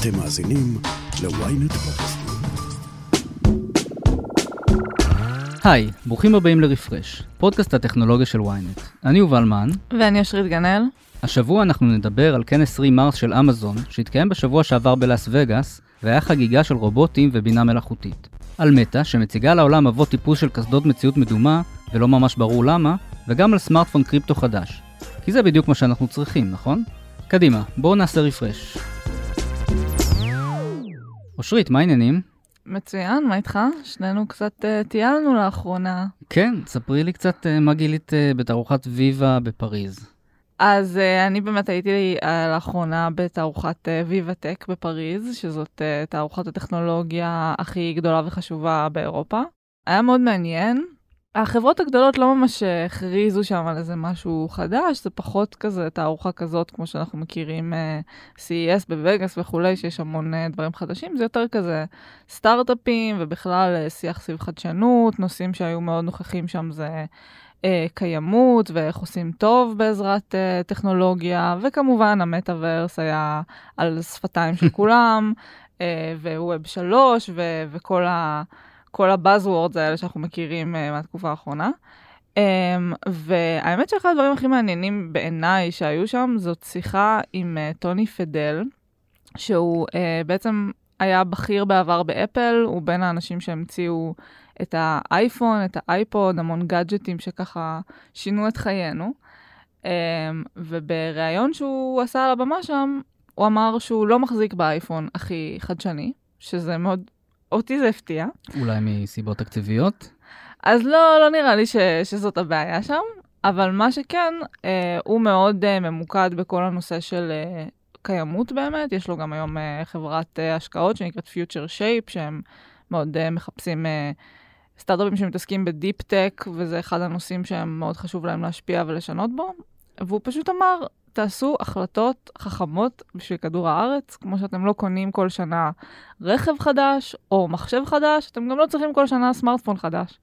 אתם מאזינים ל-ynet פודקאסט. היי, ברוכים הבאים לרפרש, פודקאסט הטכנולוגיה של ynet. אני יובל מן. ואני אשרית גנאל. השבוע אנחנו נדבר על כנס רימארס של אמזון, שהתקיים בשבוע שעבר בלאס וגאס, והיה חגיגה של רובוטים ובינה מלאכותית. על מטא, שמציגה לעולם אבות טיפוס של קסדות מציאות מדומה, ולא ממש ברור למה, וגם על סמארטפון קריפטו חדש. כי זה בדיוק מה שאנחנו צריכים, נכון? קדימה, בואו נעשה רפרש. אושרית, מה העניינים? מצוין, מה איתך? שנינו קצת uh, טיילנו לאחרונה. כן, ספרי לי קצת uh, מה גילית uh, בתערוכת ויבה בפריז. אז uh, אני באמת הייתי uh, לאחרונה בתערוכת uh, ויבה טק בפריז, שזאת uh, תערוכת הטכנולוגיה הכי גדולה וחשובה באירופה. היה מאוד מעניין, החברות הגדולות לא ממש הכריזו שם על איזה משהו חדש, זה פחות כזה תערוכה כזאת כמו שאנחנו מכירים uh, CES בווגאס וכולי, שיש המון uh, דברים חדשים, זה יותר כזה סטארט-אפים ובכלל uh, שיח סביב חדשנות, נושאים שהיו מאוד נוכחים שם זה uh, קיימות ואיך עושים טוב בעזרת uh, טכנולוגיה, וכמובן המטאוורס היה על שפתיים של כולם, uh, וווב שלוש וכל ה... כל ה buzzwords האלה שאנחנו מכירים אה, מהתקופה האחרונה. אמ, והאמת שאחד הדברים הכי מעניינים בעיניי שהיו שם זאת שיחה עם אה, טוני פדל, שהוא אה, בעצם היה בכיר בעבר באפל, הוא בין האנשים שהמציאו את האייפון, את האייפוד, המון גאדג'טים שככה שינו את חיינו. אמ, ובריאיון שהוא עשה על הבמה שם, הוא אמר שהוא לא מחזיק באייפון הכי חדשני, שזה מאוד אותי זה הפתיע. אולי מסיבות תקציביות? אז לא, לא נראה לי ש, שזאת הבעיה שם, אבל מה שכן, אה, הוא מאוד אה, ממוקד בכל הנושא של אה, קיימות באמת. יש לו גם היום אה, חברת אה, השקעות שנקראת Future Shape, שהם מאוד אה, מחפשים אה, סטארט-אפים שמתעסקים בדיפ טק, וזה אחד הנושאים שהם מאוד חשוב להם להשפיע ולשנות בו. והוא פשוט אמר, תעשו החלטות חכמות בשביל כדור הארץ, כמו שאתם לא קונים כל שנה רכב חדש או מחשב חדש, אתם גם לא צריכים כל שנה סמארטפון חדש.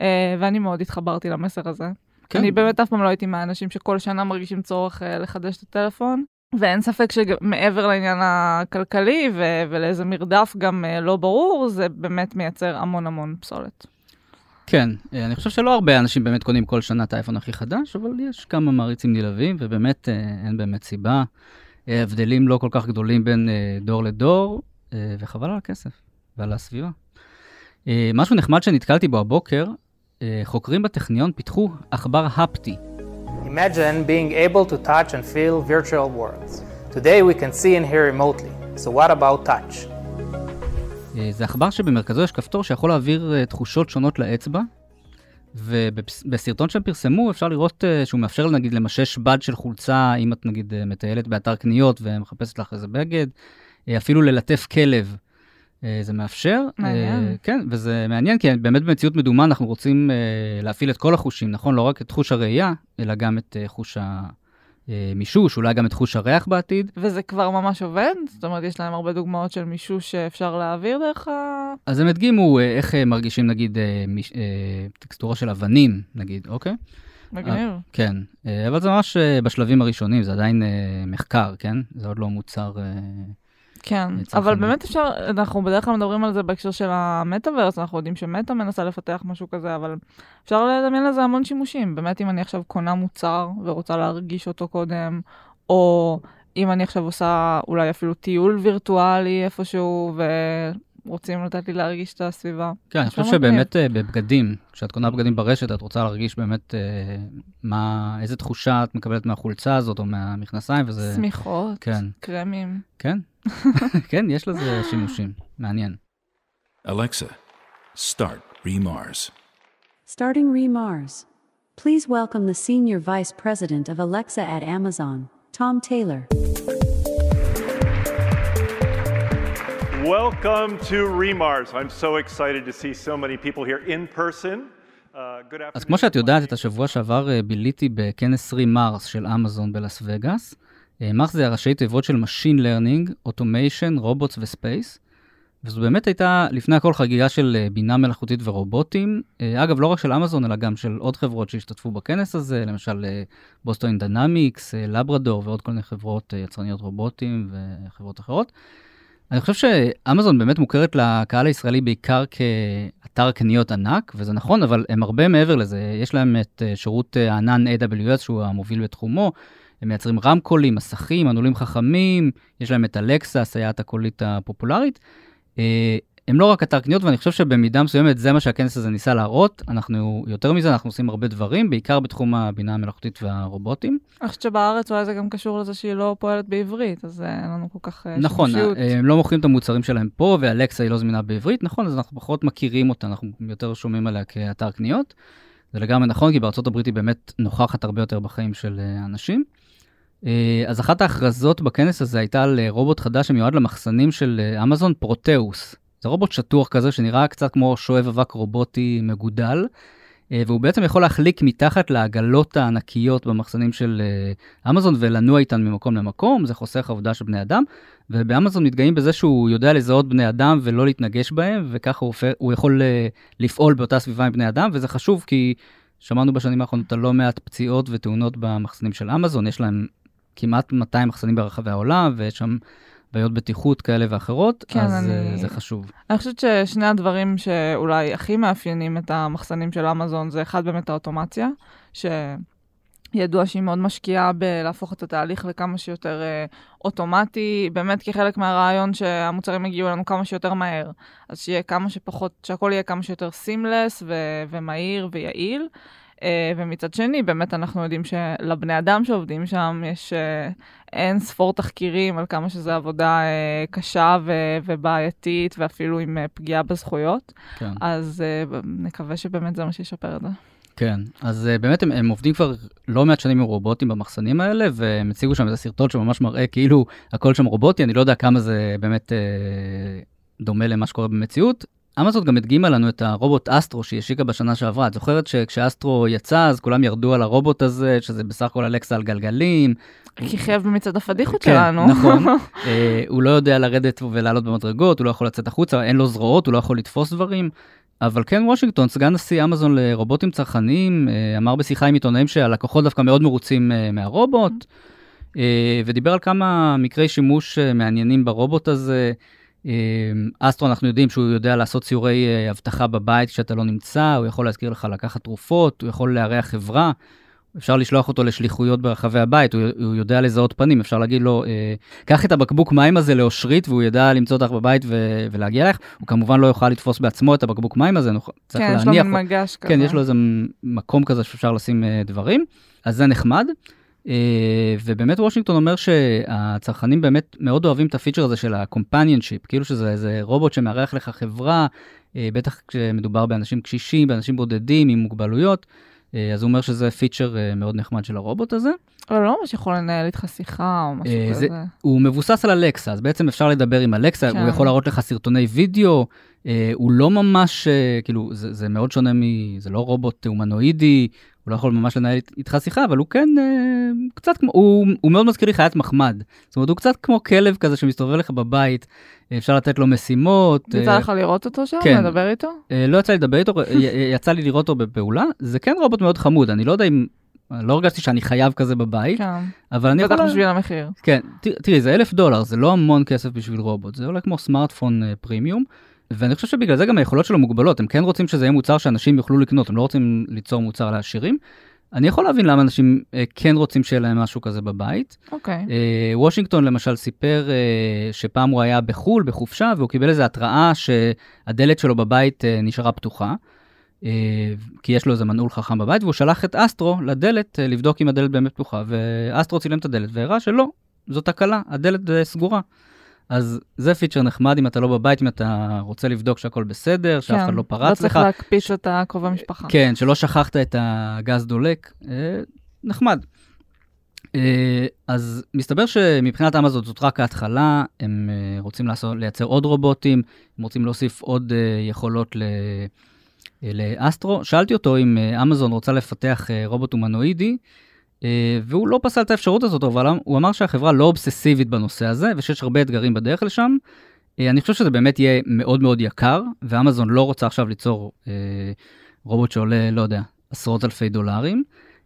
Uh, ואני מאוד התחברתי למסר הזה. כן. אני באמת אף פעם לא הייתי מהאנשים שכל שנה מרגישים צורך uh, לחדש את הטלפון. ואין ספק שמעבר לעניין הכלכלי ו- ולאיזה מרדף גם uh, לא ברור, זה באמת מייצר המון המון פסולת. כן, אה, אני חושב שלא הרבה אנשים באמת קונים כל שנה את האייפון הכי חדש, אבל יש כמה מעריצים נלהבים, ובאמת אה, אין באמת סיבה. אה, הבדלים לא כל כך גדולים בין דור לדור, וחבל על הכסף ועל הסביבה. משהו נחמד שנתקלתי בו הבוקר, חוקרים בטכניון פיתחו עכבר הפטי. Imagine being able to touch and feel virtual worlds. Today we can see and hear remotely. So what about touch? אה, זה עכבר שבמרכזו יש כפתור שיכול להעביר אה, תחושות שונות לאצבע, ובסרטון שהם פרסמו אפשר לראות אה, שהוא מאפשר נגיד למשש בד של חולצה, אם את נגיד מטיילת באתר קניות ומחפשת לך איזה בגד, אפילו ללטף כלב. זה מאפשר. מעניין. כן, וזה מעניין, כי באמת במציאות מדומה אנחנו רוצים להפעיל את כל החושים, נכון? לא רק את חוש הראייה, אלא גם את חוש ה... אה, מישוש, אולי גם את חוש הריח בעתיד. וזה כבר ממש עובד? זאת אומרת, יש להם הרבה דוגמאות של מישוש שאפשר להעביר דרך ה... אז הם הדגימו אה, איך אה, מרגישים, נגיד, מיש, טקסטורה של אבנים, נגיד, אוקיי? מגניב. כן, אבל זה ממש בשלבים הראשונים, זה עדיין מחקר, כן? זה עוד לא מוצר... כן, אבל באמת אפשר, אנחנו בדרך כלל מדברים על זה בהקשר של המטאוורס, אנחנו יודעים שמטא מנסה לפתח משהו כזה, אבל אפשר לדמיין לזה המון שימושים. באמת, אם אני עכשיו קונה מוצר ורוצה להרגיש אותו קודם, או אם אני עכשיו עושה אולי אפילו טיול וירטואלי איפשהו, ורוצים לתת לי להרגיש את הסביבה. כן, אני חושב שבאמת uh, בבגדים, כשאת קונה בגדים ברשת, את רוצה להרגיש באמת uh, מה, איזה תחושה את מקבלת מהחולצה הזאת או מהמכנסיים, וזה... שמיכות, כן. קרמים. כן, כן, יש לזה שימושים. מעניין. Alexa, start Remars. Starting Remars. Please welcome the Senior Vice President of Alexa at Amazon, Tom Taylor. Welcome to Remars. I'm so excited to see so many people here in person. אז כמו שאת יודעת, את השבוע שעבר ביליתי בכנס רימארס של אמזון בלאס וגאס. מח זה הראשי תיבות של Machine Learning, Automation, Robots ו-Space. וזו באמת הייתה לפני הכל חגיגה של אה, בינה מלאכותית ורובוטים. אה, אגב, לא רק של אמזון, אלא גם של עוד חברות שהשתתפו בכנס הזה, למשל בוסטון דינמיקס, לברדור ועוד כל מיני חברות אה, יצרניות רובוטים וחברות אחרות. אני חושב שאמזון באמת מוכרת לקהל הישראלי בעיקר כאתר קניות ענק, וזה נכון, אבל הם הרבה מעבר לזה. יש להם את אה, שירות אה, הענן AWS, שהוא המוביל בתחומו. הם מייצרים רמקולים, מסכים, מנעולים חכמים, יש להם את אלקסה, הסייעת הקולית הפופולרית. אה, הם לא רק אתר קניות, ואני חושב שבמידה מסוימת זה מה שהכנס הזה ניסה להראות. אנחנו, יותר מזה, אנחנו עושים הרבה דברים, בעיקר בתחום הבינה המלאכותית והרובוטים. אני חושבת שבארץ אולי זה גם קשור לזה שהיא לא פועלת בעברית, אז אה, אין לנו כל כך אה, נכון, שימושיות. הם לא מוכרים את המוצרים שלהם פה, ואלקסה היא לא זמינה בעברית, נכון, אז אנחנו פחות מכירים אותה, אנחנו יותר שומעים עליה כאתר קניות. זה לגמרי נכון, כי בארצות הברית היא באמת נוכחת הרבה יותר בחיים של אה, אנשים. אה, אז אחת ההכרזות בכנס הזה הייתה על אה, רובוט חדש שמיועד למחסנים של אה, אמזון, Proteus. זה רובוט שטוח כזה שנראה קצת כמו שואב אבק רובוטי מגודל, אה, והוא בעצם יכול להחליק מתחת לעגלות הענקיות במחסנים של אה, אמזון ולנוע איתן ממקום למקום, זה חוסך עבודה של בני אדם, ובאמזון מתגאים בזה שהוא יודע לזהות בני אדם ולא להתנגש בהם, וככה הוא, הוא יכול אה, לפעול באותה סביבה עם בני אדם, וזה חשוב כי שמענו בשנים האחרונות על לא מעט פציעות ותאונות במחסנים של אמזון, יש להם כמעט 200 מחסנים ברחבי העולם, ויש שם בעיות בטיחות כאלה ואחרות, כן, אז אני- אה, זה חשוב. אני חושבת ששני הדברים שאולי הכי מאפיינים את המחסנים של אמזון, זה אחד באמת האוטומציה, שידוע שהיא מאוד משקיעה בלהפוך את התהליך לכמה שיותר אה, אוטומטי, באמת כחלק מהרעיון שהמוצרים יגיעו אלינו כמה שיותר מהר. אז שיהיה כמה שפחות, שהכל יהיה כמה שיותר סימלס ו- ומהיר ויעיל. אה, ומצד שני, באמת אנחנו יודעים שלבני אדם שעובדים שם יש אה, אין ספור תחקירים על כמה שזו עבודה אה, קשה ו- ובעייתית, ואפילו עם פגיעה בזכויות. כן. אז נקווה שבאמת זה מה שישפר את זה. כן, אז uh, באמת הם, הם עובדים כבר לא מעט שנים עם רובוטים במחסנים האלה, והם הציגו שם איזה סרטון שממש מראה כאילו הכל שם רובוטי, אני לא יודע כמה זה באמת uh, דומה למה שקורה במציאות. אמזון גם הדגימה לנו את הרובוט אסטרו שהיא השיקה בשנה שעברה. את זוכרת שכשאסטרו יצא אז כולם ירדו על הרובוט הזה, שזה בסך הכל אלקסה על גלגלים. כיכב במצעד הפדיחות כן, שלנו. נכון. אה, הוא לא יודע לרדת ולעלות במדרגות, הוא לא יכול לצאת החוצה, אין לו זרועות, הוא לא יכול לתפוס דברים. אבל כן וושינגטון, סגן נשיא אמזון לרובוטים צרכניים, אה, אמר בשיחה עם עיתונאים שהלקוחות דווקא מאוד מרוצים אה, מהרובוט, אה, ודיבר על כמה מקרי שימוש אה, מעניינים ברובוט הזה. אה, אסטרו, אנחנו יודעים שהוא יודע לעשות ציורי אה, אבטחה בבית כשאתה לא נמצא, הוא יכול להזכיר לך לקחת תרופות, הוא יכול לארח חברה. אפשר לשלוח אותו לשליחויות ברחבי הבית, הוא, הוא יודע לזהות פנים, אפשר להגיד לו, אה, קח את הבקבוק מים הזה לאושרית והוא ידע למצוא אותך בבית ו- ולהגיע אליך, הוא כמובן לא יוכל לתפוס בעצמו את הבקבוק מים הזה, נוכל- צריך כן, יש לו להניח, מין מגש כזה. כן, יש לו איזה מקום כזה שאפשר לשים אה, דברים, אז זה נחמד. אה, ובאמת וושינגטון אומר שהצרכנים באמת מאוד אוהבים את הפיצ'ר הזה של ה-companionship, כאילו שזה איזה רובוט שמארח לך חברה, אה, בטח כשמדובר באנשים קשישים, באנשים בודדים עם מוגבלויות. אה, אז הוא אומר שזה פיצ'ר מאוד נחמד של הרובוט הזה. אבל לא ממש יכול לנהל איתך שיחה או משהו כזה. זה- הוא מבוסס על אלקסה, אז בעצם אפשר לדבר עם אלקסה, כן. הוא יכול להראות לך סרטוני וידאו, הוא לא ממש, כאילו, זה, זה מאוד שונה מ... זה לא רובוט הומנואידי, הוא לא יכול ממש לנהל אית- איתך שיחה, אבל הוא כן אה, קצת כמו, הוא, הוא מאוד מזכיר לי חיית מחמד. זאת אומרת, הוא קצת כמו כלב כזה שמסתובב לך בבית, אה, אפשר לתת לו משימות. יצא אה, לך לראות אותו שם? כן. לדבר איתו? אה, לא יצא לי לדבר איתו, יצא לי לראות אותו בפעולה, זה כן רובוט מאוד חמוד, אני לא יודע אם... לא הרגשתי שאני חייב כזה בבית, כן. אבל אני יכול... בטח בשביל המחיר. כן, תראי, זה אלף דולר, זה לא המון כסף בשביל רובוט, זה עולה כמו סמארטפון אה, פרימיום, ואני חושב שבגלל זה גם היכולות שלו מוגבלות, הם כן רוצים שזה יהיה מוצר שאנשים יוכלו לקנות, הם לא רוצים ליצור מוצר לעשירים. אני יכול להבין למה אנשים אה, כן רוצים שיהיה להם משהו כזה בבית. אוקיי. אה, וושינגטון למשל סיפר אה, שפעם הוא היה בחו"ל, בחופשה, והוא קיבל איזו התראה שהדלת שלו בבית אה, נשארה פתוחה. אה, כי יש לו איזה מנעול חכם בבית, והוא שלח את אסטרו לדלת אה, לבדוק אם הדלת באמת פתוחה, ואסטרו צילם את הדלת והראה שלא, זו תקלה, הדלת אה, סגורה. אז זה פיצ'ר נחמד אם אתה לא בבית, אם אתה רוצה לבדוק שהכל בסדר, שאף אחד כן. לא פרץ צריך לך. להקפיץ את הקרובי משפחה. כן, שלא שכחת את הגז דולק, אה, נחמד. אה, אז מסתבר שמבחינת אמזון זאת רק ההתחלה, הם אה, רוצים לעשות, לייצר עוד רובוטים, הם רוצים להוסיף עוד יכולות ל, לאסטרו. שאלתי אותו אם אמזון רוצה לפתח רובוט הומנואידי, והוא לא פסל את האפשרות הזאת, אבל הוא אמר שהחברה לא אובססיבית בנושא הזה, ושיש הרבה אתגרים בדרך לשם. אה, אני חושב שזה באמת יהיה מאוד מאוד יקר, ואמזון לא רוצה עכשיו ליצור אה, רובוט שעולה, לא יודע, עשרות אלפי דולרים.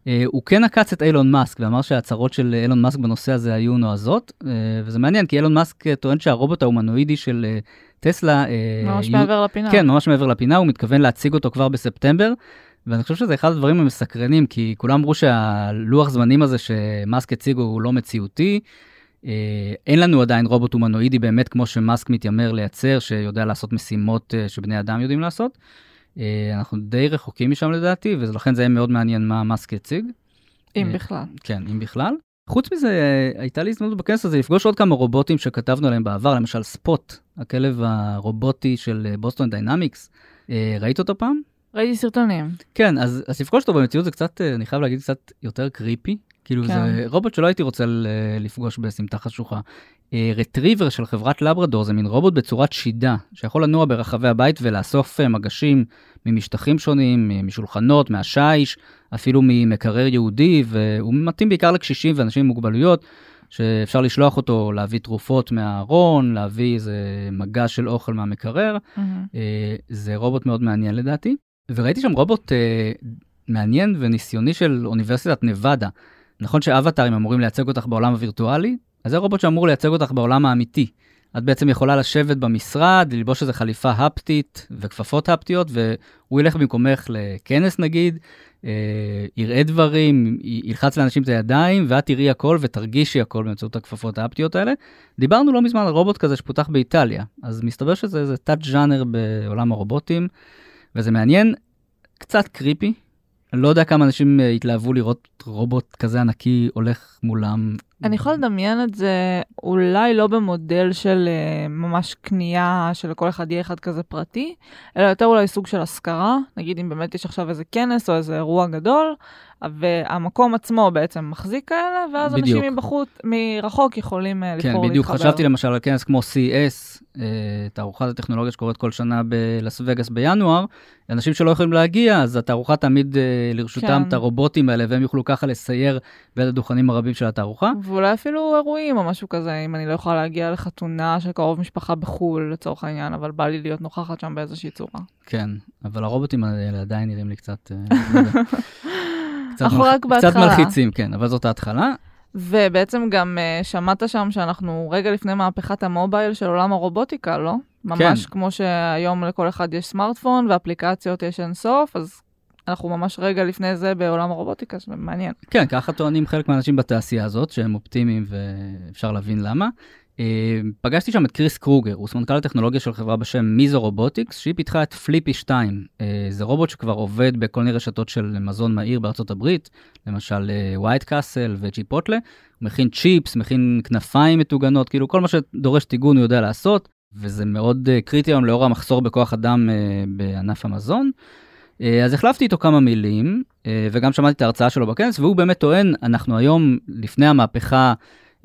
אה, הוא כן עקץ את אילון מאסק ואמר שההצהרות של אילון מאסק בנושא הזה היו נועזות, אה, וזה מעניין, כי אילון מאסק אה, טוען שהרובוט ההומנואידי של אה, טסלה... אה, ממש יהיו- מעבר לפינה. כן, ממש מעבר לפינה, הוא מתכוון להציג אותו כבר בספטמבר, ואני חושב שזה אחד הדברים המסקרנים, כי כולם אמרו שהלוח זמנים הזה שמאסק הציגו הוא לא מציאותי. אה, אין לנו עדיין רובוט הומנואידי באמת כמו שמאסק מתיימר לייצר, שיודע לעשות משימות אה, שבני אדם יודעים לעשות. אה, אנחנו די רחוקים משם לדעתי, ולכן זה יהיה מאוד מעניין מה מאסק יציג. אם בכלל. כן, אם בכלל. חוץ מזה, הייתה לי הזדמנות בכנס הזה לפגוש עוד כמה רובוטים שכתבנו עליהם בעבר, למשל Spot, הכלב הרובוטי של Boston Dynamics. ראית אותו פעם? ראיתי סרטונים. כן, אז, אז לפגוש אותו במציאות זה קצת, אה, אני חייב להגיד, קצת יותר creepy. כאילו כן. זה רובוט שלא הייתי רוצה לפגוש בסמטה חשוכה. אה, Retriever של חברת Labrador זה מין רובוט בצורת שידה, שיכול לנוע ברחבי הבית ולאסוף אה, מגשים ממשטחים שונים, משולחנות, מהשיש, אפילו ממקרר יהודי, והוא מתאים בעיקר לקשישים ואנשים עם מוגבלויות, שאפשר לשלוח אותו להביא תרופות מהארון, להביא איזה מגע של אוכל מהמקרר. אה, זה רובוט מאוד מעניין לדעתי. וראיתי שם רובוט אה, מעניין וניסיוני של אוניברסיטת נבדה. נכון שאבטארים אמורים לייצג אותך בעולם הווירטואלי? אז זה רובוט שאמור לייצג אותך בעולם האמיתי. את בעצם יכולה לשבת במשרד, ללבוש איזה חליפה הפטית וכפפות הפטיות, והוא ילך במקומך לכנס נגיד, אה, יראה דברים, י- ילחץ לאנשים את הידיים, ואת תראי הכל ותרגישי הכל באמצעות הכפפות האפטיות האלה. דיברנו לא מזמן על רובוט כזה שפותח באיטליה, אז מסתבר שזה תת-ג'אנר בעולם הרובוטים, וזה מעניין, קצת קריפי. אני לא יודע כמה אנשים אה, התלהבו לראות רובוט כזה ענקי הולך מולם. אני יכולה לדמיין את זה אולי לא במודל של אה, ממש קנייה שלכל אחד יהיה אחד כזה פרטי, אלא יותר אולי סוג של השכרה, נגיד אם באמת יש עכשיו איזה כנס או איזה אירוע גדול, והמקום עצמו בעצם מחזיק כאלה, ואז בדיוק. אנשים מבחוץ, מרחוק יכולים אה, כן, לבחור בדיוק, להתחבר. חשבתי למשל על כנס כמו CES, אה, תערוכת הטכנולוגיה שקורית כל שנה בלאס וגאס בינואר, אנשים שלא יכולים להגיע, אז התערוכה תעמיד לרשותם כן. את הרובוטים האלה, והם יוכלו ככה לסייר בין הדוכנים הרבים של התערוכה. ואולי אפילו אירועים או משהו כזה, אם אני לא יכולה להגיע לחתונה של קרוב משפחה בחו"ל לצורך העניין, אבל בא לי להיות נוכחת שם באיזושהי צורה. כן, אבל הרובוטים האלה עדיין נראים לי קצת... אה. קצת אנחנו מלח- קצת. מלחיצים, כן, אבל זאת ההתחלה. ובעצם גם uh, שמעת שם שאנחנו רגע לפני מהפכת המובייל של עולם הרובוטיקה, לא? ממש כמו שהיום לכל אחד יש סמארטפון ואפליקציות יש אינסוף, אז אנחנו ממש רגע לפני זה בעולם הרובוטיקה, שזה מעניין. כן, ככה טוענים חלק מהאנשים בתעשייה הזאת, שהם אופטימיים ואפשר להבין למה. אה, פגשתי שם את קריס קרוגר, הוא סמנכ"ל הטכנולוגיה של חברה בשם Miso Robotics, שהיא פיתחה את Flippy 2. אה, זה רובוט שכבר עובד בכל מיני רשתות של מזון מהיר בארצות הברית, למשל White Castle ו Chipotle. הוא מכין צ'יפס, מכין כנפיים מטוגנות, כאילו כל מה שדורש טיגון הוא יודע לעשות, וזה מאוד אה, קריטי היום לאור המחסור בכוח אדם בענף המזון. אה, אז החלפתי איתו כמה מילים, אה, וגם שמעתי את ההרצאה שלו בכנס, והוא באמת טוען, אנחנו היום לפני המהפכה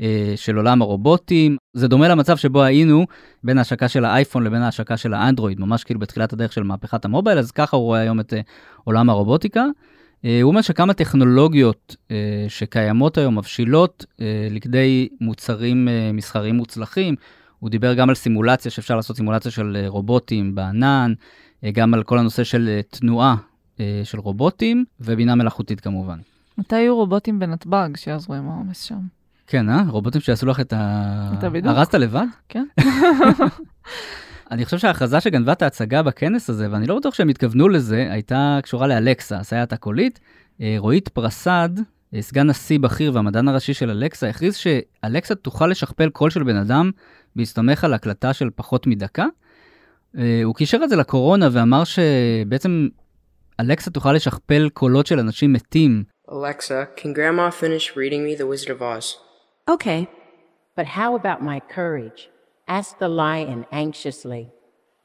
אה, של עולם הרובוטים. זה דומה למצב שבו היינו בין ההשקה של האייפון לבין ההשקה של האנדרואיד, ממש כאילו בתחילת הדרך של מהפכת המובייל, אז ככה הוא רואה היום את עולם הרובוטיקה. הוא אומר שכמה טכנולוגיות שקיימות היום מבשילות לכדי מוצרים מסחריים מוצלחים. הוא דיבר גם על סימולציה, שאפשר לעשות סימולציה של רובוטים בענן, גם על כל הנושא של אה, תנועה אה, של רובוטים, ובינה מלאכותית כמובן. מתי יהיו רובוטים בנתב"ג שיעזרו עם העומס שם? כן, אה? רובוטים שיעשו לך את ה... את הבידוק. ארזת לבד? כן. אני חושב שההכרזה שגנבה את ההצגה בכנס הזה, ואני לא בטוח שהם התכוונו לזה, הייתה קשורה לאלקסה, הסייעת הקולית. אה, רועית פרסד, אה, סגן נשיא בכיר והמדען הראשי של אלקסה, הכריז שאלקסה תוכל לשכפל קול של בן אדם בהסתמך על הקלטה של פחות מדקה. אה, הוא קישר את זה לקורונה ואמר שבעצם אלקסה תוכל לשכפל קולות של אנשים מתים. Alexa, can Grandma finish reading me The Wizard of Oz? Okay. But how about my courage? asked the lion anxiously.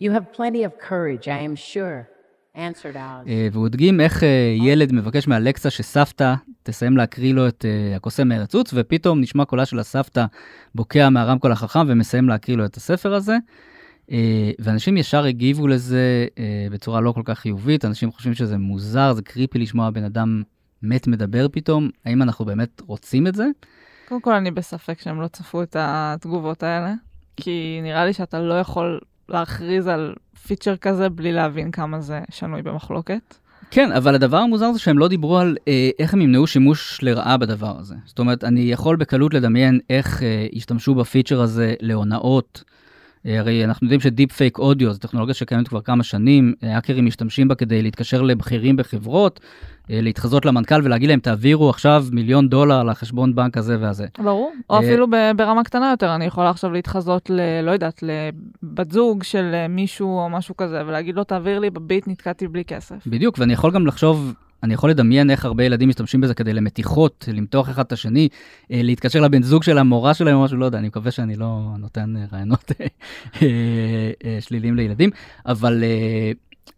You have plenty of courage, I am sure, answered Oz. אה, והוא הדגים איך אה, ילד מבקש מאלקסה שסבתא תסיים להקריא לו את הקוסם מארץ עוץ, ופתאום נשמע קולה של הסבתא בוקע מהרמקול החכם ומסיים להקריא לו את הספר הזה. אה, ואנשים ישר הגיבו לזה אה, בצורה לא כל כך חיובית, אנשים חושבים שזה מוזר, זה קריפי לשמוע בן אדם מת מדבר פתאום, האם אנחנו באמת רוצים את זה? קודם כל, אני בספק שהם לא צפו את התגובות האלה, כי נראה לי שאתה לא יכול להכריז על פיצ'ר כזה בלי להבין כמה זה שנוי במחלוקת. כן, אבל הדבר המוזר זה שהם לא דיברו על אה, איך הם ימנעו שימוש לרעה בדבר הזה. זאת אומרת, אני יכול בקלות לדמיין איך אה, ישתמשו בפיצ'ר הזה להונאות. אה, הרי אנחנו יודעים שדיפ פייק אודיו זו טכנולוגיה שקיימת כבר כמה שנים, האקרים משתמשים בה כדי להתקשר לבכירים בחברות, אה, להתחזות למנכ"ל ולהגיד להם, תעבירו עכשיו מיליון דולר לחשבון בנק הזה והזה. ברור. או אה, אפילו ברמה קטנה יותר, אני יכולה עכשיו להתחזות ל... לא יודעת, לבת זוג של מישהו או משהו כזה, ולהגיד לו, תעביר לי בביט, נתקעתי בלי כסף. בדיוק, ואני יכול גם לחשוב, אני יכול לדמיין איך הרבה ילדים משתמשים בזה כדי למתיחות, למתוח אחד את השני, אה, להתקשר לבן זוג של המורה שלהם או משהו, לא יודע, אני מקווה שאני לא נותן אה, רעיונות אה, שליליים לילדים, אבל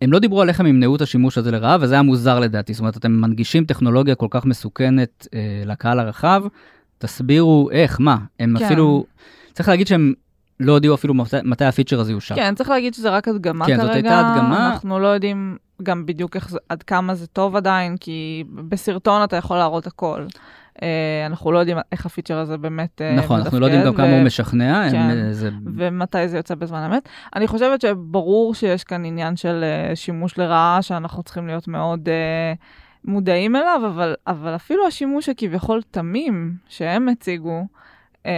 הם לא דיברו על איך הם ימנעו את השימוש הזה לרעה, וזה היה מוזר לדעתי. זאת אומרת, אתם מנגישים טכנולוגיה כל כך מסוכנת אה, לקהל הרחב, תסבירו איך, מה. הם כן. אפילו, צריך להגיד שהם לא הודיעו אפילו מתי, מתי הפיצ'ר הזה יושק. כן, צריך להגיד שזה רק הדגמה כן, כרגע. זאת הייתה הדגמה. אנחנו לא יודעים גם בדיוק איך עד כמה זה טוב עדיין, כי בסרטון אתה יכול להראות הכל. אה, אנחנו לא יודעים איך הפיצ'ר הזה באמת אה, נכון, אנחנו לא יודעים גם מתפקד, כמה ו- הוא משכנע, הם, כן. אה, זה... ומתי זה יוצא בזמן אמת. אני חושבת שברור שיש כאן עניין של שימוש לרעה, שאנחנו צריכים להיות מאוד אה, מודעים אליו, אבל, אבל אפילו השימוש הכביכול תמים שהם הציגו, אה,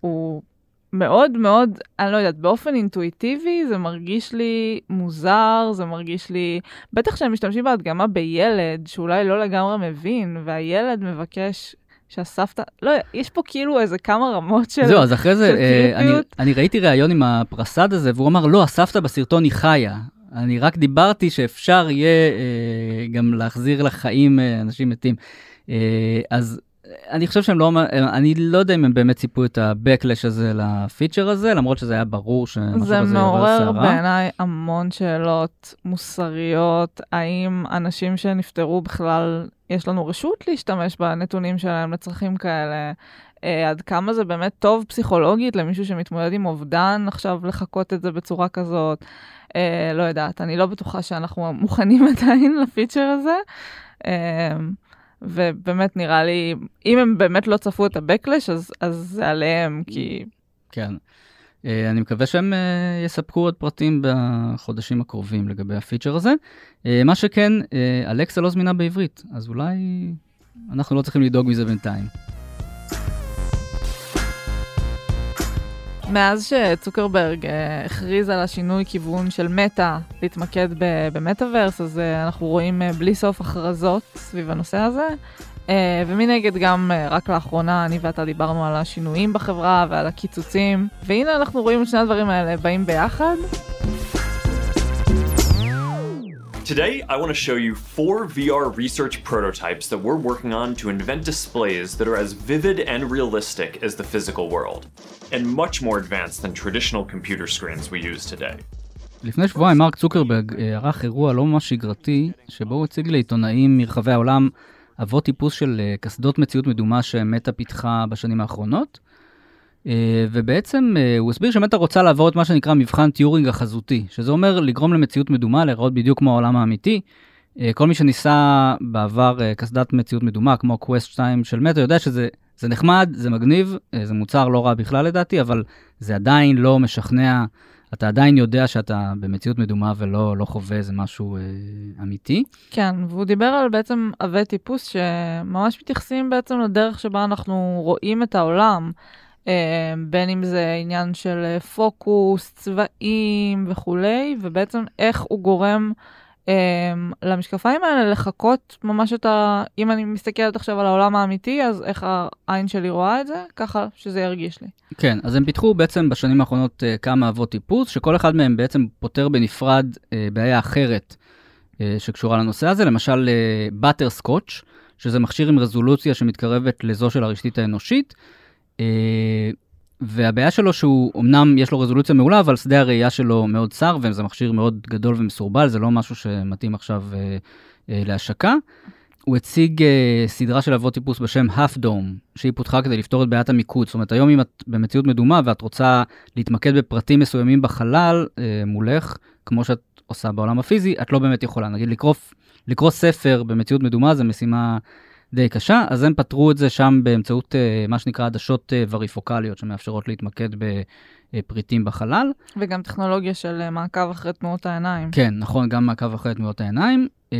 הוא מאוד מאוד, אני לא יודעת, באופן אינטואיטיבי זה מרגיש לי מוזר, זה מרגיש לי, בטח כשהם משתמשים בהדגמה בילד שאולי לא לגמרי מבין, והילד מבקש שהסבתא, לא, יש פה כאילו איזה כמה רמות של... זהו, אז אחרי זה, אה, אני. אני ראיתי ראיון עם הפרסד הזה, והוא אמר, לא, הסבתא בסרטון היא חיה. אני רק דיברתי שאפשר יהיה אה, גם להחזיר לחיים אה, אנשים מתים. אה, אז אני חושב שהם לא, אני לא יודע אם הם באמת ציפו את ה-Backlash הזה לפיצ'ר הזה, למרות שזה היה ברור שמשהו זה כזה יעורר מעורר סערה. בעיניי המון שאלות מוסריות, האם אנשים שנפטרו בכלל, יש לנו רשות להשתמש בנתונים שלהם לצרכים כאלה? אה, עד כמה זה באמת טוב פסיכולוגית למישהו שמתמודד עם אובדן עכשיו לחכות את זה בצורה כזאת? אה, לא יודעת, אני לא בטוחה שאנחנו מוכנים עדיין לפיצ'ר הזה. אה, ובאמת נראה לי, אם הם באמת לא צפו את ה-Backlash, אז, אז זה עליהם, כי כן. אה, אני מקווה שהם אה, יספקו עוד פרטים בחודשים הקרובים לגבי הפיצ'ר הזה. אה, מה שכן, אלכסה לא זמינה בעברית, אז אולי אנחנו לא צריכים לדאוג מזה בינתיים. מאז שצוקרברג אה, הכריז על השינוי כיוון של מטא להתמקד במטאוורס, אז אה, אנחנו רואים אה, בלי סוף הכרזות סביב הנושא הזה. ומנגד גם רק לאחרונה אני ואתה דיברנו על השינויים בחברה ועל הקיצוצים, והנה אנחנו רואים את שני הדברים האלה באים ביחד. Today, I want to show you four VR research prototypes that we're working on to invent displays that are as vivid and realistic as the physical world, and much more advanced than traditional computer screens we use today. לפני שבועיים מרק צוקרברג אה, ערך אירוע לא ממש שגרתי, שבו הוא הציג לעיתונאים מרחבי העולם אבות טיפוס של אה, קסדות מציאות מדומה שמטה פיתחה בשנים האחרונות. אה, ובעצם אה, הוא הסביר שמטא רוצה לעבור את מה שנקרא מבחן טיורינג החזותי, שזה אומר לגרום למציאות מדומה להיראות בדיוק כמו העולם האמיתי. אה, כל מי שניסה בעבר קסדת מציאות מדומה, כמו Quest 2 של מטא, יודע שזה זה נחמד, זה מגניב, זה מוצר לא רע בכלל לדעתי, אבל זה עדיין לא משכנע, אתה עדיין יודע שאתה במציאות מדומה ולא לא חווה איזה משהו אה, אמיתי. כן, והוא דיבר על בעצם עבי טיפוס שממש מתייחסים בעצם לדרך שבה אנחנו רואים את העולם, בין אם זה עניין של אה, פוקוס, צבעים וכולי, ובעצם איך הוא גורם אה, למשקפיים האלה לחקות ממש את ה... אם אני מסתכלת עכשיו על העולם האמיתי, אז איך העין שלי רואה את זה? ככה שזה ירגיש לי. כן, אז הם פיתחו בעצם בשנים האחרונות אה, כמה אבות טיפוס, שכל אחד מהם בעצם פותר בנפרד אה, בעיה אחרת אה, שקשורה לנושא הזה, למשל באטר סקוץ', שזה מכשיר עם רזולוציה שמתקרבת לזו של הרשתית האנושית, אה, והבעיה שלו שהוא, אמנם יש לו רזולוציה מעולה, אבל שדה הראייה שלו מאוד צר, וזה מכשיר מאוד גדול ומסורבל, זה לא משהו שמתאים עכשיו אה, אה, להשקה. הוא הציג uh, סדרה של אבות טיפוס בשם Half Dome, שהיא פותחה כדי לפתור את בעיית המיקוד. זאת אומרת, היום אם את במציאות מדומה ואת רוצה להתמקד בפרטים מסוימים בחלל uh, מולך, כמו שאת עושה בעולם הפיזי, את לא באמת יכולה. נגיד לקרוא, לקרוא ספר במציאות מדומה זה משימה די קשה, אז הם פתרו את זה שם באמצעות uh, מה שנקרא עדשות uh, וריפוקליות, שמאפשרות להתמקד בפריטים בחלל. וגם טכנולוגיה של אה, מעקב אחרי תנועות העיניים. כן, נכון, גם מעקב אחרי תנועות העיניים. אה,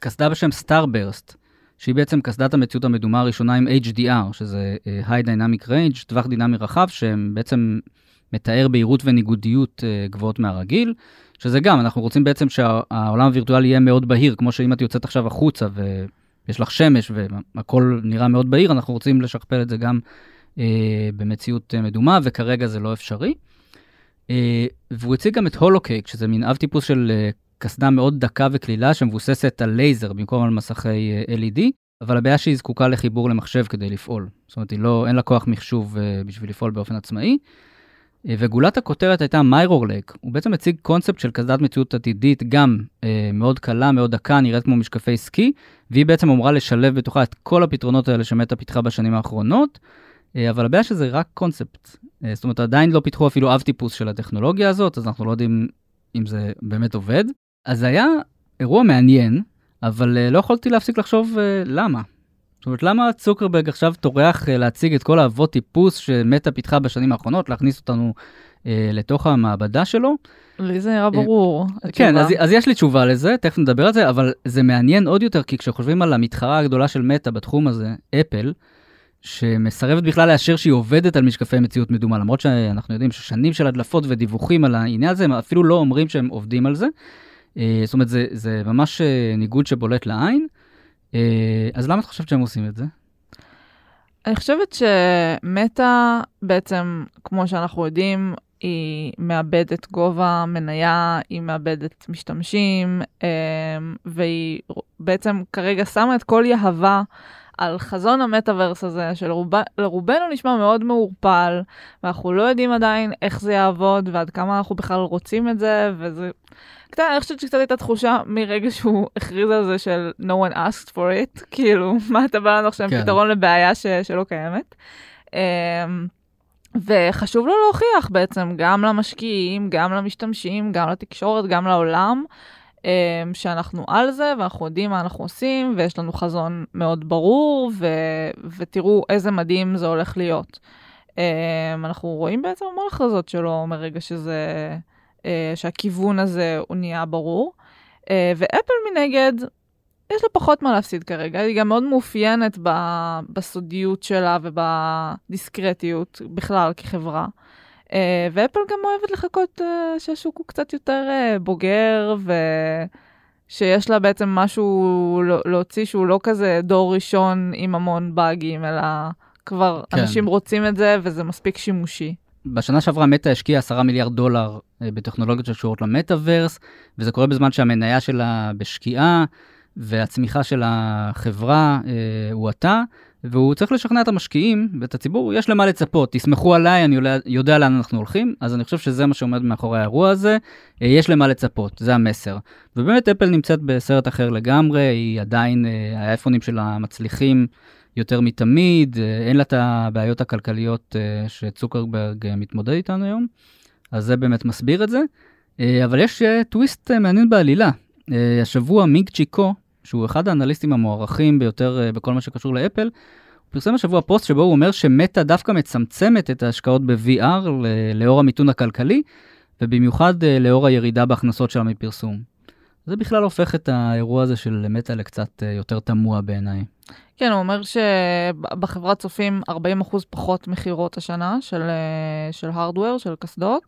קסדה בשם סטארברסט, שהיא בעצם קסדת המציאות המדומה הראשונה עם HDR, שזה אה, High Dynamic Range, טווח דינמי רחב, שבעצם מתאר בהירות וניגודיות אה, גבוהות מהרגיל, שזה גם, אנחנו רוצים בעצם שהעולם הווירטואלי יהיה מאוד בהיר, כמו שאם את יוצאת עכשיו החוצה ויש לך שמש והכל נראה מאוד בהיר, אנחנו רוצים לשכפל את זה גם אה, במציאות אה, מדומה, וכרגע זה לא אפשרי. אה, והוא הציג גם את הולוקייק, שזה מין אב טיפוס של אה, קסדה מאוד דקה וקלילה שמבוססת על לייזר במקום על מסכי אה, LED, אבל הבעיה שהיא זקוקה לחיבור למחשב כדי לפעול. זאת אומרת, לא, אין לה כוח מחשוב אה, בשביל לפעול באופן עצמאי. אה, וגולת הכותרת הייתה מיירורלק. הוא בעצם הציג קונספט של קסדת מציאות עתידית, גם אה, מאוד קלה, מאוד דקה, נראית כמו משקפי סקי, והיא בעצם אמורה לשלב בתוכה את כל הפתרונות האלה שמטה פיתחה בשנים האחרונות, אה, אבל הבעיה שזה רק קונספט. אה, זאת אומרת, עדיין לא פיתחו אפילו אב טיפוס של הטכנולוגיה הזאת, אז אנחנו לא יודעים אם זה באמת עובד. אז זה היה אירוע מעניין, אבל אה, לא יכולתי להפסיק לחשוב אה, למה. זאת אומרת, למה צוקרברג עכשיו טורח אה, להציג את כל האבות טיפוס שמטה פיתחה בשנים האחרונות, להכניס אותנו אה, לתוך המעבדה שלו? לי זה נראה ברור. כן, התשובה. אז, אז יש לי תשובה לזה, תכף נדבר על זה, אבל זה מעניין עוד יותר, כי כשחושבים על המתחרה הגדולה של מטא בתחום הזה, אפל, שמסרבת בכלל לאשר שהיא עובדת על משקפי מציאות מדומה, למרות שאנחנו יודעים ששנים של הדלפות ודיווחים על העניין הזה, הם אפילו לא אומרים שהם עובדים על זה. אה, זאת אומרת, זה, זה ממש אה, ניגוד שבולט לעין. אה, אז למה את חושבת שהם עושים את זה? אני חושבת שמטא בעצם, כמו שאנחנו יודעים, היא מאבדת גובה מניה, היא מאבדת משתמשים, אמ, והיא בעצם כרגע שמה את כל יהבה על חזון המטאוורס הזה, שלרובנו נשמע מאוד מעורפל, ואנחנו לא יודעים עדיין איך זה יעבוד ועד כמה אנחנו בכלל רוצים את זה, וזה... קצת, אני חושבת שקצת הייתה תחושה מרגע שהוא הכריז על זה של no one asked for it, כאילו, מה אתה בא לנו עכשיו עם כן. פתרון לבעיה ש, שלא קיימת. Um, וחשוב לו להוכיח בעצם גם למשקיעים, גם למשתמשים, גם לתקשורת, גם לעולם, שאנחנו על זה ואנחנו יודעים מה אנחנו עושים ויש לנו חזון מאוד ברור ו- ותראו איזה מדהים זה הולך להיות. Um, אנחנו רואים בעצם המון הכרזות שלו מרגע שזה, uh, שהכיוון הזה הוא נהיה ברור. Uh, ואפל מנגד, יש לה פחות מה להפסיד כרגע, היא גם מאוד מאופיינת בסודיות שלה ובדיסקרטיות בכלל כחברה. Uh, ואפל גם אוהבת לחכות uh, שהשוק הוא קצת יותר uh, בוגר, ושיש לה בעצם משהו לא- להוציא שהוא לא כזה דור ראשון עם המון באגים, אלא כבר כן. אנשים רוצים את זה וזה מספיק שימושי. בשנה שעברה מטא השקיעה 10 מיליארד דולר אה, בטכנולוגיות שקשורות למטאוורס, וזה קורה בזמן שהמניה שלה בשקיעה, והצמיחה של החברה אה, הואטה, והוא צריך לשכנע את המשקיעים ואת הציבור, יש למה לצפות, תסמכו עליי, אני יודע- לאן אנחנו הולכים, אז אני חושב שזה מה שעומד מאחורי האירוע הזה, אה, יש למה לצפות, זה המסר. ובאמת אפל נמצאת בסרט אחר לגמרי, היא עדיין, אה, האייפונים שלה מצליחים יותר מתמיד, אה, אין לה את הבעיות הכלכליות שצוקרברג מתמודד איתן היום, אז זה באמת מסביר את זה. אבל יש טוויסט מעניין בעלילה. השבוע מיג צ'יקו, שהוא אחד האנליסטים המוערכים ביותר אה, בכל מה שקשור לאפל, הוא פרסם השבוע פוסט שבו הוא אומר שמטא דווקא מצמצמת את ההשקעות ב-VR לאור המיתון הכלכלי, ובמיוחד אה, לאור הירידה בהכנסות שלה מפרסום. זה בכלל הופך את האירוע הזה של מטא לקצת אה, יותר תמוה בעיניי. כן, הוא אומר שבחברת צופים 40% פחות מכירות השנה של, של הארדוור, של קסדות,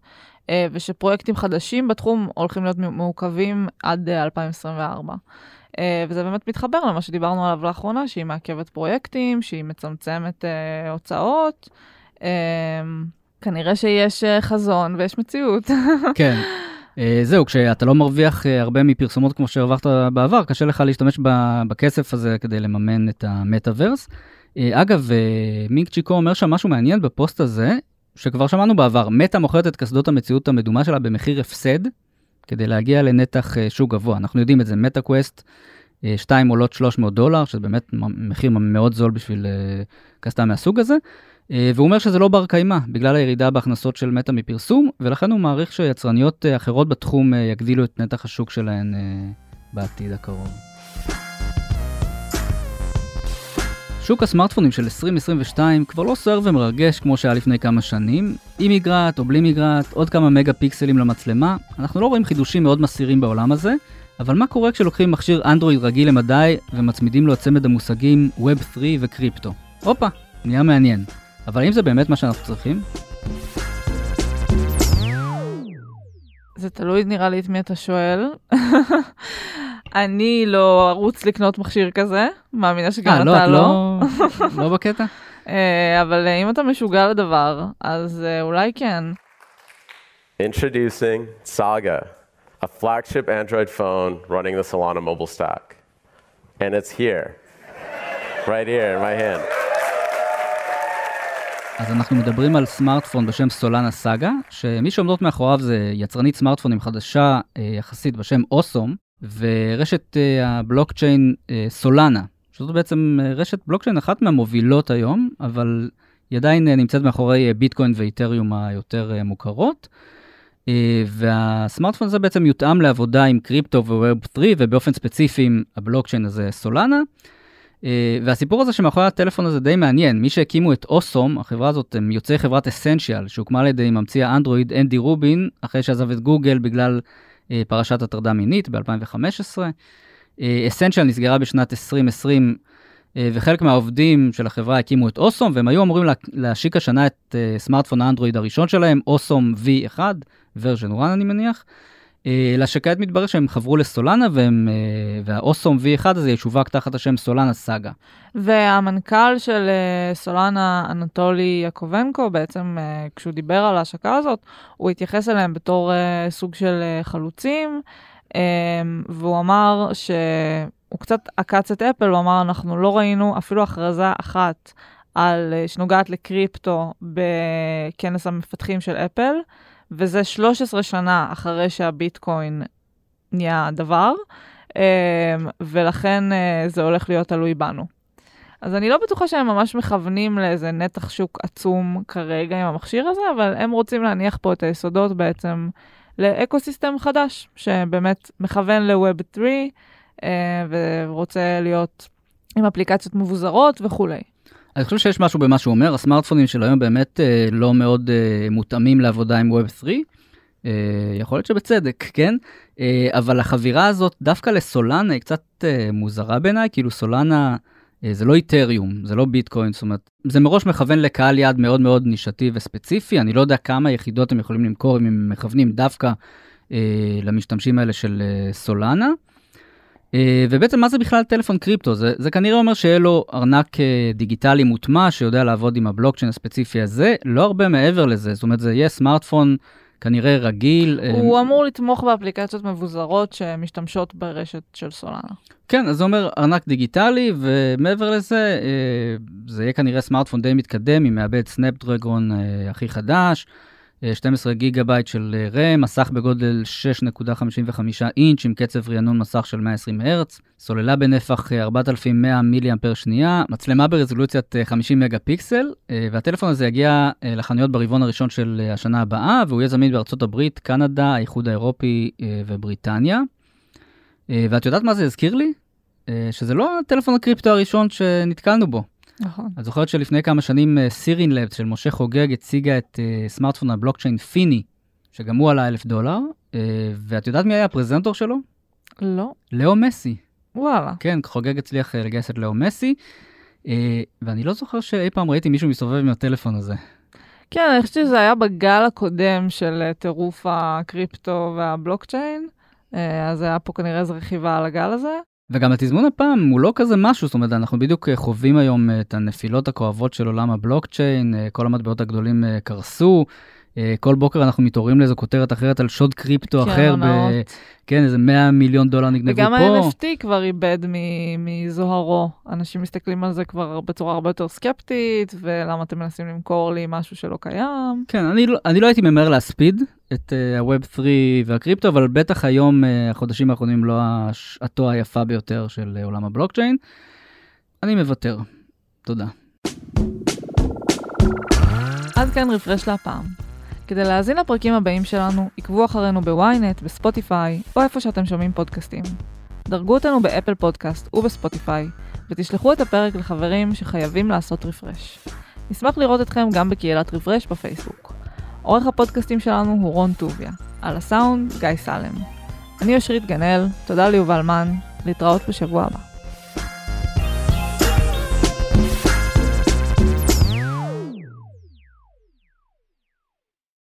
ושפרויקטים חדשים בתחום הולכים להיות מעוכבים עד אה, 2024. אה, וזה באמת מתחבר למה שדיברנו עליו לאחרונה, שהיא מעכבת פרויקטים, שהיא מצמצמת אה, הוצאות. אה, כנראה שיש אה, חזון ויש מציאות. כן. אה, זהו, כשאתה לא מרוויח אה, הרבה מפרסומות כמו שהרווחת בעבר, קשה לך להשתמש בכסף הזה כדי לממן את המטאוורס. אה, אגב, אה, מינק צ'יקו אומר שם משהו מעניין בפוסט הזה, שכבר שמענו בעבר, מטא מוכרת את קסדות המציאות המדומה שלה במחיר הפסד, כדי להגיע לנתח אה, שוק גבוה. אנחנו יודעים את זה, מטא קווסט 2 עולות 300 דולר, שזה באמת מחיר מאוד זול בשביל אה, קסדה מהסוג הזה. אה, והוא אומר שזה לא בר קיימא, בגלל הירידה בהכנסות של מטא מפרסום, ולכן הוא מעריך שיצרניות אה, אחרות בתחום אה, יגדילו את נתח השוק שלהן אה, בעתיד הקרוב. שוק הסמארטפונים של 2022 כבר לא סוער ומרגש כמו שהיה לפני כמה שנים. עם מיגרט או בלי מיגרט, עוד כמה מגה פיקסלים למצלמה, אנחנו לא רואים חידושים מאוד מסעירים בעולם הזה, אבל מה קורה כשלוקחים מכשיר אנדרואיד רגיל למדי ומצמידים לו את צמד המושגים Web 3 וקריפטו? הופה, נהיה מעניין. אבל האם זה באמת מה שאנחנו צריכים? זה תלוי נראה לי את מי אתה שואל. אני לא ארוץ לקנות מכשיר כזה, מאמינה שגם אה, אתה לא, לא. לא... לא בקטע? אה, אבל אה, אם אתה משוגע לדבר, אז אולי כן. Introducing Saga, a flagship Android phone running the Solana mobile stack. And it's here, right here in my hand. אז אנחנו מדברים על סמארטפון בשם סולנה סאגה, שמי שעומדות מאחוריו זה יצרנית סמארטפונים חדשה אה, יחסית בשם אוסום, ורשת אה, הבלוקצ'יין אה, סולנה, שזאת בעצם רשת בלוקצ'יין אחת מהמובילות היום, אבל היא עדיין נמצאת מאחורי ביטקוין ואיתריום היותר מוכרות. והסמארטפון הזה בעצם יותאם לעבודה עם קריפטו וווב 3, ובאופן ספציפי עם הבלוקצ'יין הזה סולנה. אה, והסיפור הזה שמאחורי הטלפון הזה די מעניין. מי שהקימו את אוסום, החברה הזאת, הם יוצאי חברת אסנשיאל, שהוקמה על ידי ממציא האנדרואיד אנדי רובין, אחרי שעזב את גוגל בגלל אה, פרשת הטרדה מינית ב-2015. אסנשיאל נסגרה בשנת 2020, אה, וחלק מהעובדים של החברה הקימו את אוסום, והם היו אמורים לה- להשיק השנה את אה, סמארטפון האנדרואיד הראשון שלהם, אוסום V1, version 1 אני מניח. אה, אלא שכעת מתברר שהם חברו לסולנה, והם, אה, והאוסום V1 הזה ישווק תחת השם סולנה סאגה. והמנכ"ל של אה, סולנה, אנטולי יעקובנקו, בעצם אה, כשהוא דיבר על ההשקה הזאת, הוא התייחס אליהם בתור אה, סוג של אה, חלוצים, אה, והוא אמר שהוא קצת עקץ את אפל, הוא אמר, אנחנו לא ראינו אפילו הכרזה אחת על, אה, שנוגעת לקריפטו בכנס המפתחים של אפל, וזה 13 שנה אחרי שהביטקוין נהיה דבר, אה, ולכן אה, זה הולך להיות תלוי בנו. אז אני לא בטוחה שהם ממש מכוונים לאיזה נתח שוק עצום כרגע עם המכשיר הזה, אבל הם רוצים להניח פה את היסודות בעצם לאקו-סיסטם חדש, שבאמת מכוון ל-Web 3 אה, ורוצה להיות עם אפליקציות מבוזרות וכולי. אני חושב שיש משהו במה שהוא אומר, הסמארטפונים של היום באמת אה, לא מאוד אה, מותאמים לעבודה עם Web 3. אה, יכול להיות שבצדק, כן? אה, אבל החבירה הזאת דווקא לסולנה היא קצת אה, מוזרה בעיניי, כאילו סולנה אה, זה לא איתריום, זה לא ביטקוין, זאת אומרת, זה מראש מכוון לקהל יעד מאוד מאוד נישתי וספציפי, אני לא יודע כמה יחידות הם יכולים למכור אם הם מכוונים דווקא אה, למשתמשים האלה של אה, סולנה. אה, ובעצם מה זה בכלל טלפון קריפטו? זה, זה כנראה אומר שיהיה לו ארנק אה, דיגיטלי מוטמע שיודע לעבוד עם הבלוקצ'יין הספציפי הזה, לא הרבה מעבר לזה, זאת אומרת זה יהיה סמארטפון כנראה רגיל. אה, הוא אמור לתמוך באפליקציות מבוזרות שמשתמשות ברשת של סולנה. כן, אז זה אומר ארנק דיגיטלי, ומעבר לזה, זה יהיה כנראה סמארטפון די מתקדם עם מעבד סנאפדרגון הכי חדש, 12 גיגה בייט של אה, רם, מסך בגודל 6.55 אינץ' עם קצב רענון מסך של 120 הרץ, סוללה בנפח אה, 4100 מילי אמפר שנייה, מצלמה ברזולוציית אה, 50 מגה פיקסל, אה, והטלפון הזה יגיע אה, לחנויות ברבעון הראשון של אה, השנה הבאה, והוא יהיה זמין בארצות הברית, קנדה, האיחוד האירופי אה, ובריטניה. אה, ואת יודעת מה זה הזכיר לי? אה, שזה לא הטלפון הקריפטו הראשון שנתקלנו בו. נכון. את זוכרת שלפני כמה שנים סירין לבס של משה חוגג הציגה את uh, סמארטפון הבלוקצ'יין פיני, שגם הוא עלה אלף דולר, uh, ואת יודעת מי היה הפרזנטור שלו? לא. לאו מסי. וואלה. כן, חוגג הצליח לגייס את לאו מסי, uh, ואני לא זוכר שאי פעם ראיתי מישהו מסתובב עם הטלפון הזה. כן, אני חושבת שזה היה בגל הקודם של אה, טירוף הקריפטו והבלוקצ'יין, אה, אז היה פה כנראה איזו רכיבה על הגל הזה. וגם התזמון הפעם הוא לא כזה משהו, זאת אומרת, אנחנו בדיוק אה, חווים היום אה, את הנפילות הכואבות של עולם הבלוקצ'יין, אה, כל המטבעות הגדולים קרסו, כל בוקר אנחנו מתעוררים לאיזו כותרת אחרת על שוד קריפטו כן, אחר, ב... כן, איזה 100 מיליון דולר נגנבו וגם פה. ה-NFT כבר איבד מזוהרו. אנשים מסתכלים על זה כבר בצורה הרבה יותר סקפטית, ולמה אתם מנסים למכור לי משהו שלא קיים. כן, אני לא, אני לא הייתי ממהר להספיד את uh, ה-Web 3 והקריפטו, אבל בטח היום, uh, החודשים האחרונים, לא השעתו היפה ביותר של uh, עולם הבלוקצ'יין. אני מוותר. תודה. עד כאן רפרש להפעם. כדי להאזין לפרקים הבאים שלנו, עקבו אחרינו בוויינט, בספוטיפיי, או איפה שאתם שומעים פודקאסטים. דרגו אותנו באפל פודקאסט ובספוטיפיי, ותשלחו את הפרק לחברים שחייבים לעשות רפרש. נשמח לראות אתכם גם בקהילת רפרש בפייסבוק. עורך הפודקאסטים שלנו הוא רון טוביה. על הסאונד, גיא סלם. אני אושרית גנאל, תודה ליובל מן, להתראות בשבוע הבא.